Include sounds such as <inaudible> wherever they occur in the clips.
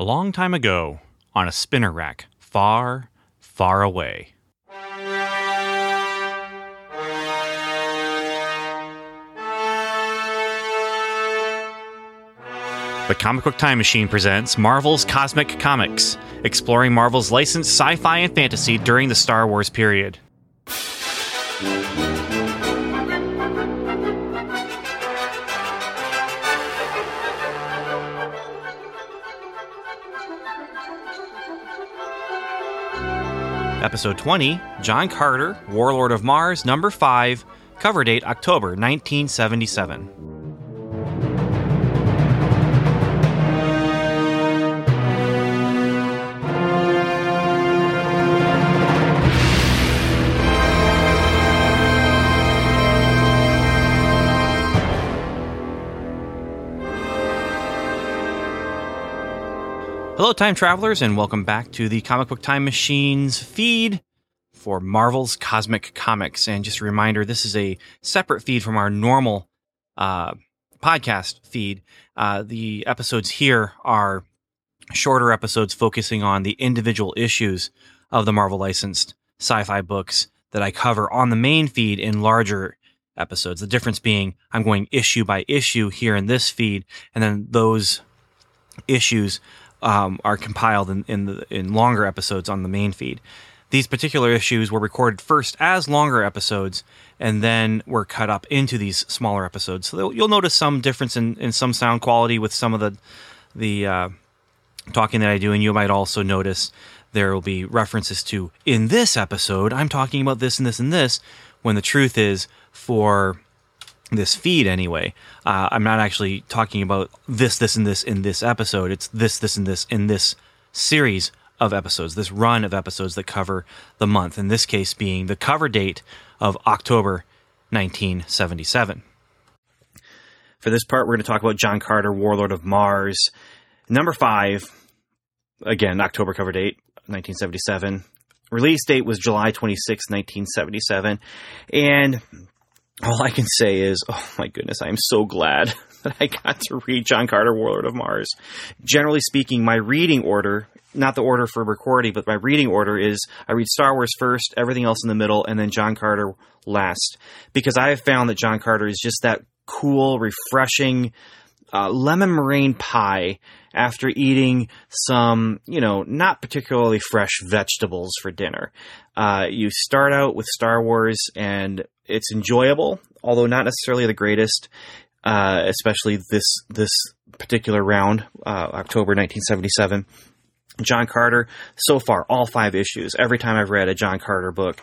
A long time ago, on a spinner rack, far, far away. The Comic Book Time Machine presents Marvel's Cosmic Comics, exploring Marvel's licensed sci fi and fantasy during the Star Wars period. Episode 20 John Carter, Warlord of Mars, number 5, cover date October 1977. Hello, time travelers, and welcome back to the Comic Book Time Machines feed for Marvel's Cosmic Comics. And just a reminder this is a separate feed from our normal uh, podcast feed. Uh, the episodes here are shorter episodes focusing on the individual issues of the Marvel licensed sci fi books that I cover on the main feed in larger episodes. The difference being I'm going issue by issue here in this feed, and then those issues um, are compiled in in, the, in longer episodes on the main feed. These particular issues were recorded first as longer episodes, and then were cut up into these smaller episodes. So you'll notice some difference in, in some sound quality with some of the the uh, talking that I do, and you might also notice there will be references to in this episode I'm talking about this and this and this, when the truth is for this feed anyway. Uh, I'm not actually talking about this, this, and this in this episode. It's this, this, and this in this series of episodes, this run of episodes that cover the month. In this case, being the cover date of October 1977. For this part, we're going to talk about John Carter, Warlord of Mars. Number five, again, October cover date, 1977. Release date was July 26, 1977. And all I can say is, oh my goodness, I am so glad <laughs> that I got to read John Carter, Warlord of Mars. Generally speaking, my reading order, not the order for recording, but my reading order is I read Star Wars first, everything else in the middle, and then John Carter last. Because I have found that John Carter is just that cool, refreshing, uh, lemon meringue pie after eating some, you know, not particularly fresh vegetables for dinner. Uh, you start out with Star Wars and it's enjoyable, although not necessarily the greatest. Uh, especially this this particular round, uh, October 1977. John Carter. So far, all five issues. Every time I've read a John Carter book,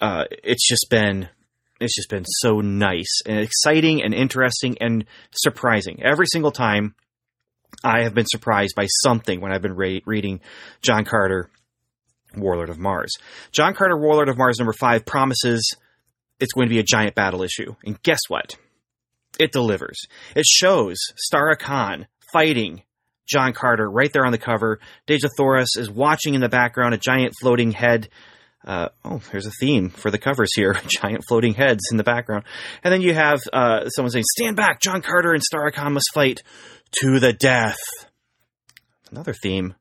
uh, it's just been it's just been so nice and exciting and interesting and surprising. Every single time, I have been surprised by something when I've been re- reading John Carter, Warlord of Mars. John Carter, Warlord of Mars, number five promises it's going to be a giant battle issue. And guess what? It delivers. It shows Stara-Kan fighting John Carter right there on the cover. Dejah Thoris is watching in the background, a giant floating head. Uh, oh, there's a theme for the covers here. <laughs> giant floating heads in the background. And then you have uh, someone saying, Stand back! John Carter and Khan must fight to the death. Another theme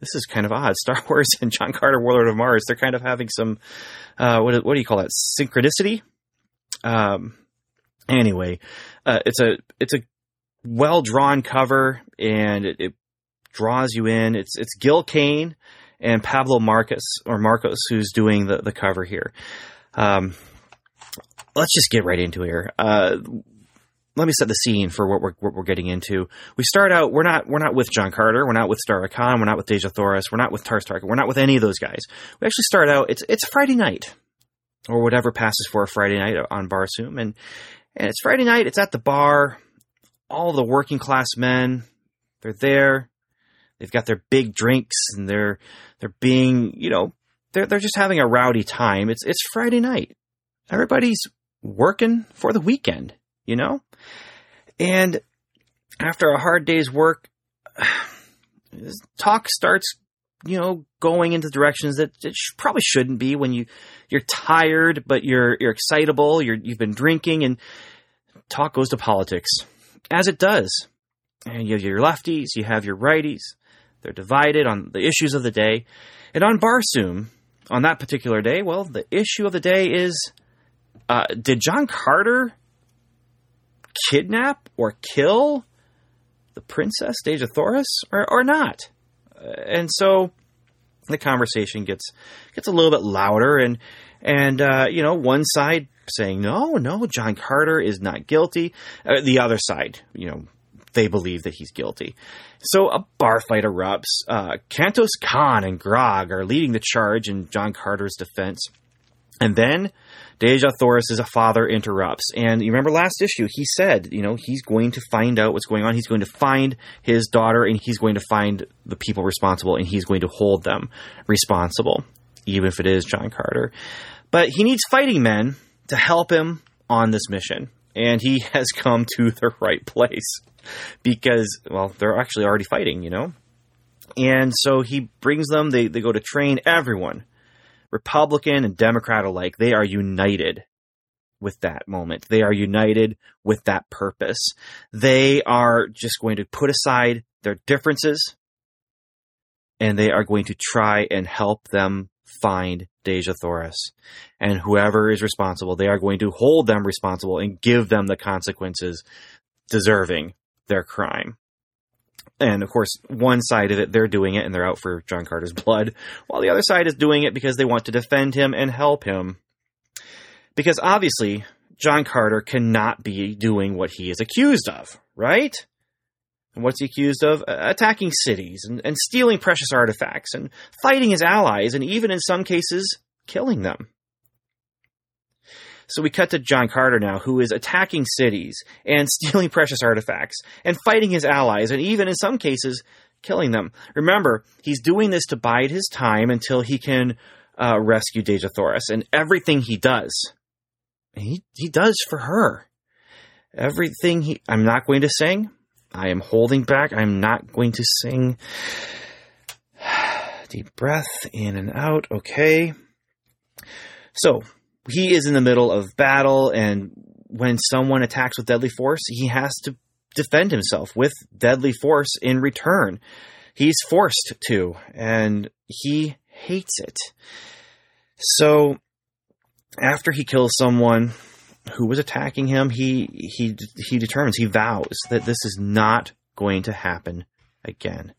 this is kind of odd. <laughs> Star Wars and John Carter, Warlord of Mars, they're kind of having some, uh, what, what do you call that? Synchronicity? Um, anyway, uh, it's a, it's a well drawn cover and it, it, draws you in. It's, it's Gil Kane and Pablo Marcos or Marcos who's doing the, the cover here. Um, let's just get right into it here. Uh, let me set the scene for what we're what we're getting into. We start out we're not we're not with John Carter, we're not with Stara-Kan, we're not with Dejah Thoris, we're not with Tars Tarkas, we're not with any of those guys. We actually start out it's it's Friday night or whatever passes for a Friday night on Barsoom, and and it's Friday night. It's at the bar. All the working class men, they're there. They've got their big drinks and they're they're being you know they're they're just having a rowdy time. It's it's Friday night. Everybody's working for the weekend you know? And after a hard day's work, talk starts, you know, going into directions that it sh- probably shouldn't be when you you're tired, but you're you're excitable, you're you've been drinking, and talk goes to politics, as it does. and you have your lefties, you have your righties. They're divided on the issues of the day. And on Barsoom, on that particular day, well, the issue of the day is uh, did John Carter kidnap or kill the princess Dejah Thoris or, or not? Uh, and so the conversation gets gets a little bit louder and and uh, you know one side saying no no John Carter is not guilty. Uh, the other side you know they believe that he's guilty. So a bar fight erupts. Uh, Kantos Kan and Grog are leading the charge in John Carter's defense. And then Dejah Thoris' as a father interrupts. And you remember last issue, he said, you know, he's going to find out what's going on. He's going to find his daughter and he's going to find the people responsible and he's going to hold them responsible, even if it is John Carter. But he needs fighting men to help him on this mission. And he <laughs> has come to the right place because, well, they're actually already fighting, you know? And so he brings them, they, they go to train everyone Republican and Democrat alike, they are united with that moment. They are united with that purpose. They are just going to put aside their differences and they are going to try and help them find Dejah Thoris. And whoever is responsible, they are going to hold them responsible and give them the consequences deserving their crime. And of course, one side of it, they're doing it and they're out for John Carter's blood, while the other side is doing it because they want to defend him and help him. Because obviously, John Carter cannot be doing what he is accused of, right? And what's he accused of? Attacking cities and, and stealing precious artifacts and fighting his allies and even in some cases, killing them. So we cut to John Carter now, who is attacking cities and <laughs> stealing precious artifacts and fighting his allies and even in some cases killing them. Remember, he's doing this to bide his time until he can uh, rescue Dejah Thoris. And everything he does, he, he does for her. Everything he, I'm not going to sing. I am holding back. I'm not going to sing. <sighs> Deep breath in and out. Okay. So, he is in the middle of battle, and when someone attacks with deadly force, he has to defend himself with deadly force in return. He's forced to, and he hates it. So, after he kills someone who was attacking him, he he he determines, he vows that this is not going to happen again.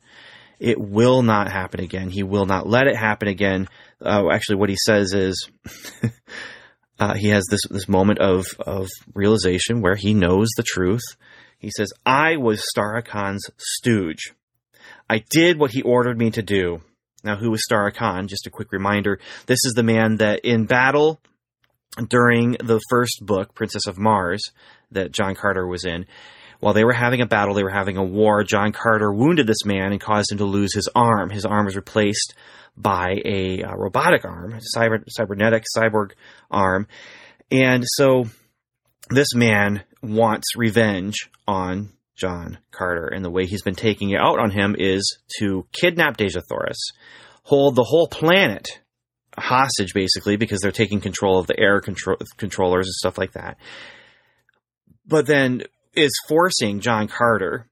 It will not happen again. He will not let it happen again. Uh, actually, what he says is, <laughs> uh, he has this this moment of of realization where he knows the truth. He says, "I was Stara-Kan's stooge. I did what he ordered me to do." Now, who was Stara-Kan? Just a quick reminder: this is the man that in battle during the first book, Princess of Mars, that John Carter was in. While they were having a battle, they were having a war. John Carter wounded this man and caused him to lose his arm. His arm was replaced by a uh, robotic arm, cyber, cybernetic cyborg arm. And so this man wants revenge on John Carter. And the way he's been taking it out on him is to kidnap Dejah Thoris, hold the whole planet hostage, basically, because they're taking control of the air control- controllers and stuff like that. But then is forcing John Carter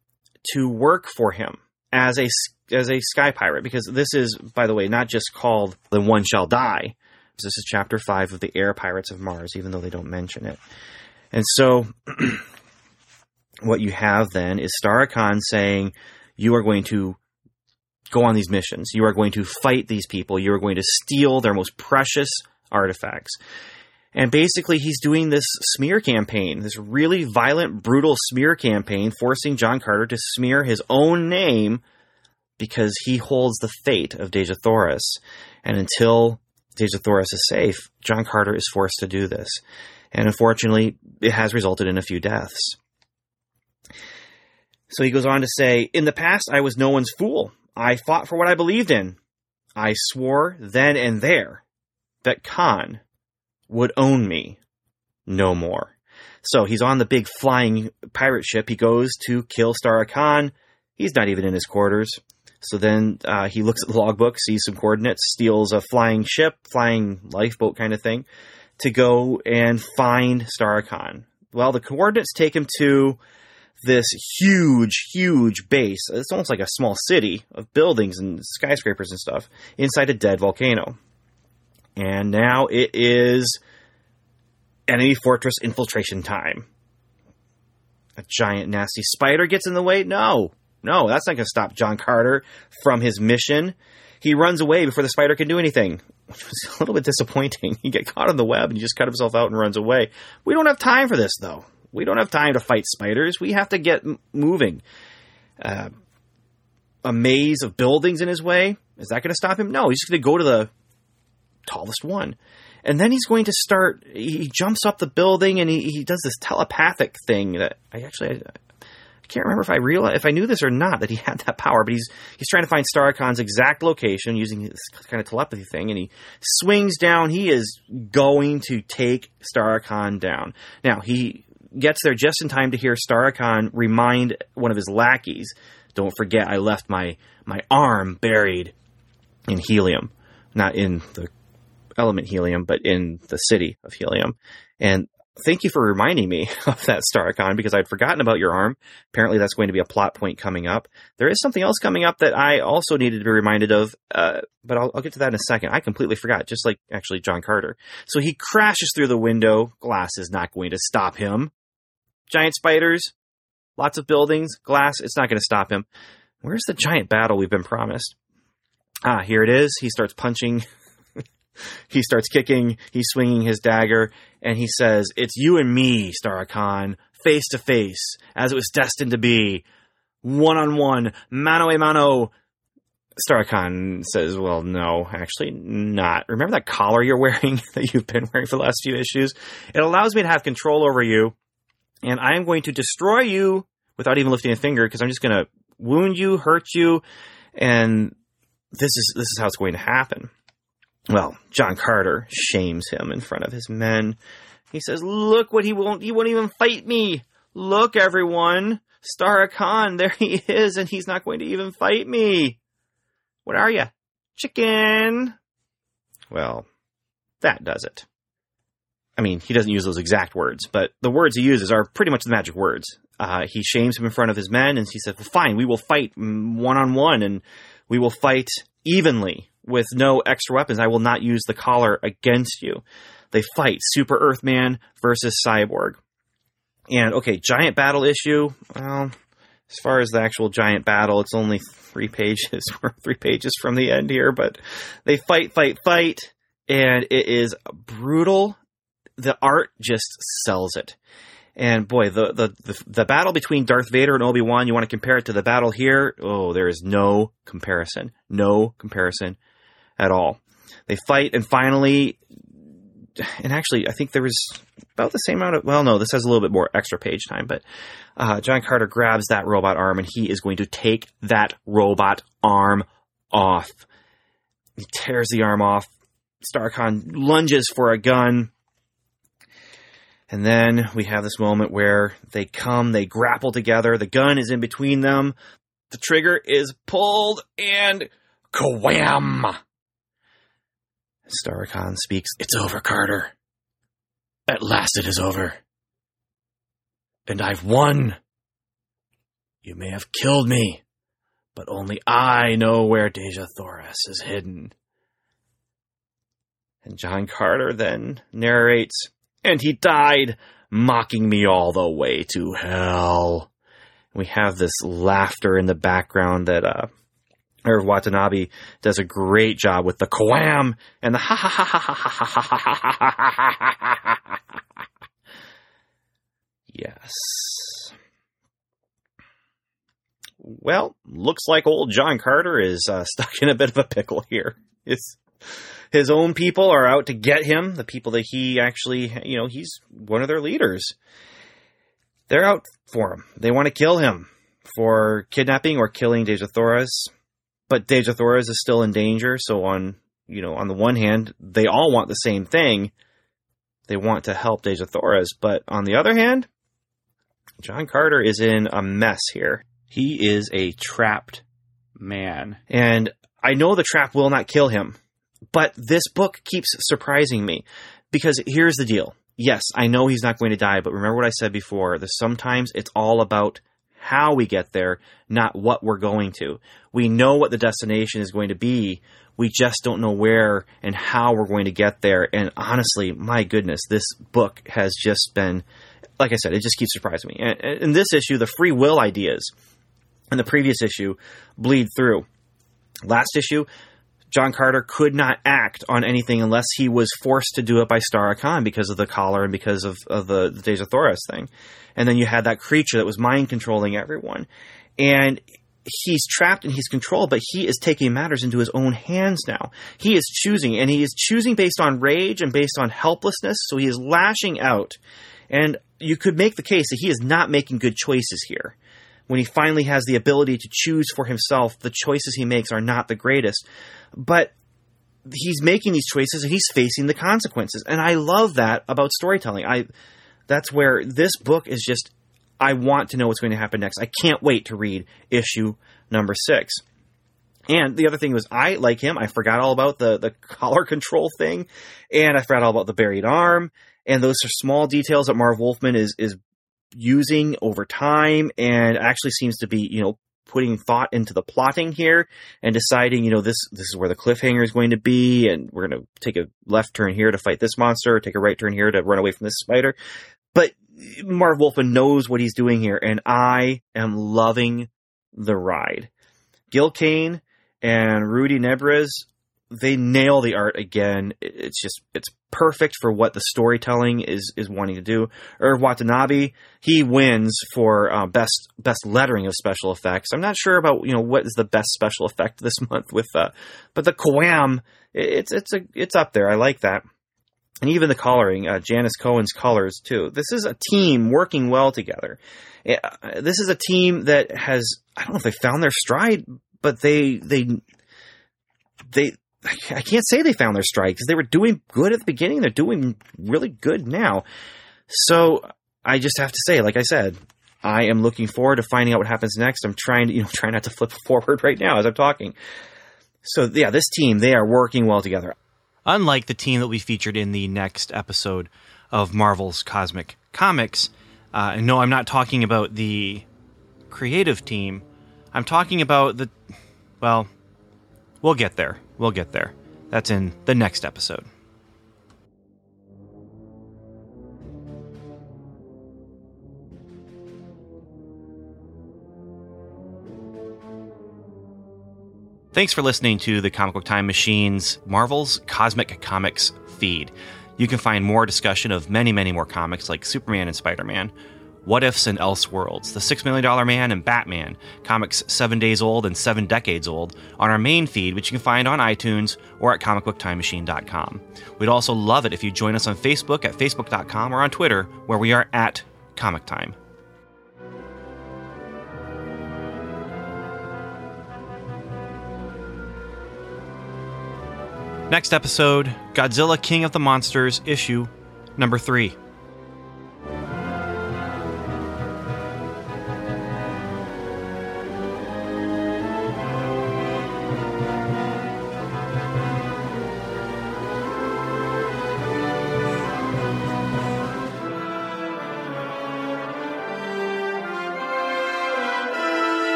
to work for him as a as a sky pirate because this is, by the way, not just called "The One Shall Die." This is chapter five of the Air Pirates of Mars, even though they don't mention it. And so, <clears throat> what you have then is Khan saying, "You are going to go on these missions. You are going to fight these people. You are going to steal their most precious artifacts." And basically, he's doing this smear campaign, this really violent, brutal smear campaign, forcing John Carter to smear his own name because he holds the fate of Dejah Thoris. And until Dejah Thoris is safe, John Carter is forced to do this. And unfortunately, it has resulted in a few deaths. So he goes on to say, In the past, I was no one's fool. I fought for what I believed in. I swore then and there that Khan would own me no more. So he's on the big flying pirate ship. He goes to kill Stara-Kan. He's not even in his quarters. So then uh, he looks at the logbook, sees some coordinates, steals a flying ship, flying lifeboat kind of thing, to go and find Stara-Kan. Well, the coordinates take him to this huge, huge base. It's almost like a small city of buildings and skyscrapers and stuff inside a dead volcano. And now it is enemy fortress infiltration time. A giant, nasty spider gets in the way? No. No, that's not going to stop John Carter from his mission. He runs away before the spider can do anything, which was a little bit disappointing. <laughs> He get caught on the web and he just cut himself out and runs away. We don't have time for this, though. We don't have time to fight spiders. We have to get m- moving. Uh, a maze of buildings in his way. Is that going to stop him? No, he's going to go to the tallest one. And then he's going to start, he jumps up the building and he, he does this telepathic thing that I actually, I, I can't remember if I realized, if I knew this or not that he had that power, but he's, he's trying to find Stara-Kan's exact location using this kind of telepathy thing and he swings down. He is going to take Stara-Kan down. Now, he gets there just in time to hear Stara-Kan remind one of his lackeys, "Don't forget, I left my my arm buried in helium, not in the element helium, but in the city of helium." And thank you for reminding me <laughs> of that Stara-Kan because I'd forgotten about your arm. Apparently, that's going to be a plot point coming up. There is something else coming up that I also needed to be reminded of, uh, but I'll, I'll, get to that in a second. I completely forgot, just like actually John Carter. So he crashes through the window. Glass is not going to stop him giant spiders, lots of buildings, glass. It's not going to stop him. Where's the giant battle we've been promised? Ah, here it is. He starts punching. He starts kicking. He's swinging his dagger, and he says, "It's you and me, Stara-Kan, face to face, as it was destined to be, one on one, mano a mano." Stara-Kan says, "Well, no, actually not. Remember that collar you're wearing <laughs> that you've been wearing for the last few issues? It allows me to have control over you." and I am going to destroy you without even lifting a finger because I'm just going to wound you, hurt you, and this is this is how it's going to happen. Well, John Carter shames him in front of his men. He says, "Look what he won't he won't even fight me. Look, everyone, Stara-Kan, there he is, and he's not going to even fight me. What are you, chicken?" Well, that does it. I mean, he doesn't use those exact words, but the words he uses are pretty much the magic words. Uh, he shames him in front of his men, and he says, well, "Fine, we will fight one on one, and we will fight evenly with no extra weapons. I will not use the collar against you." They fight Super Earthman versus Cyborg, and okay, giant battle issue. Well, as far as the actual giant battle, it's only three pages. <laughs> Three pages from the end here, but they fight, fight, fight, and it is brutal the art just sells it. And boy, the, the, the, the battle between Darth Vader and Obi Wan, you want to compare it to the battle here? Oh, there is no comparison. No comparison at all. They fight, and finally, and actually, I think there was about the same amount of. Well, no, this has a little bit more extra page time, but uh, John Carter grabs that robot arm, and he is going to take that robot arm off. He tears the arm off. Stara-Kan lunges for a gun. And then we have this moment where they come, they grapple together, the gun is in between them, the trigger is pulled, and kawam! Stara-Kan speaks, It's over, Carter. At last it is over. And I've won. You may have killed me, but only I know where Dejah Thoris is hidden. And John Carter then narrates and he died, mocking me all the way to hell. We have this laughter in the background that uh, Irv Watanabe does a great job with the kawam and the ha ha ha ha ha ha ha ha ha ha Yes. Well, looks like old John Carter is uh, stuck in a bit of a pickle here. It's his own people are out to get him, the people that he actually, you know, he's one of their leaders. They're out for him. They want to kill him for kidnapping or killing Dejah Thoris. But Dejah Thoris is still in danger, so on, you know, on the one hand, they all want the same thing. They want to help Dejah Thoris, but on the other hand, John Carter is in a mess here. He is a trapped man. And I know the trap will not kill him. But this book keeps surprising me because here's the deal. Yes, I know he's not going to die, but remember what I said before. That sometimes it's all about how we get there, not what we're going to. We know what the destination is going to be. We just don't know where and how we're going to get there. And honestly, my goodness, this book has just been, like I said, it just keeps surprising me. And in this issue, the free will ideas in the previous issue bleed through. Last issue, John Carter could not act on anything unless he was forced to do it by Stara-Kan because of the collar and because of, of the, the Days of thing. And then you had that creature that was mind controlling everyone. And he's trapped and he's controlled, but he is taking matters into his own hands now. He is choosing, and he is choosing based on rage and based on helplessness. So he is lashing out. And you could make the case that he is not making good choices here when he finally has the ability to choose for himself, the choices he makes are not the greatest. But he's making these choices and he's facing the consequences. And I love that about storytelling. I that's where this book is just I want to know what's going to happen next. I can't wait to read issue number 6. And the other thing was, I like him. I forgot all about the the <laughs> collar control thing, and I forgot all about the buried arm. And those are small details that Marv Wolfman is is using over time and actually seems to be, you know, putting thought into the plotting here and deciding, you know, this this is where the cliffhanger is going to be, and we're going to take a left turn here to fight this monster, take a right turn here to run away from this spider. But Marv Wolfman knows what he's doing here, and I am loving the ride. Gil Kane and Rudy Nebres they nail the art again. It's just it's perfect for what the storytelling is is wanting to do. Irv Watanabe he wins for uh, best best lettering of special effects. I'm not sure about you know what is the best special effect <laughs> this month with uh, but the Coam it's it's a it's up there. I like that. And even the coloring, uh, Janice Cohen's colors too. This is a team working well together. Uh, this is a team that has I don't know if they found their stride, but they they they I can't say they found their stride because they were doing good at the beginning. They're doing really good now. So I just have to say, like I said, I am looking forward to finding out what happens next. I'm trying to, you know, <laughs> try not to flip <laughs> forward right now as I'm talking. So yeah, this team, they are working well together. Unlike the team that we featured in the next episode of Marvel's Cosmic Comics, uh, no, I'm not talking about the creative team. I'm talking about the, well, we'll get there. We'll get there. That's in the next episode. Thanks for listening to the Comic Book Time Machine's Marvel's Cosmic Comics feed. You can find more discussion of many, many more comics like Superman and Spider Man what Ifs and Elseworlds, The Six Million Dollar Man, and Batman, comics seven days old and seven decades old, on our main feed, which you can find on iTunes or at comicbooktimemachine.com. We'd also love it if you join us on Facebook at facebook.com or on Twitter, where we are at Comic Time. Next episode Godzilla King of the Monsters, issue number three.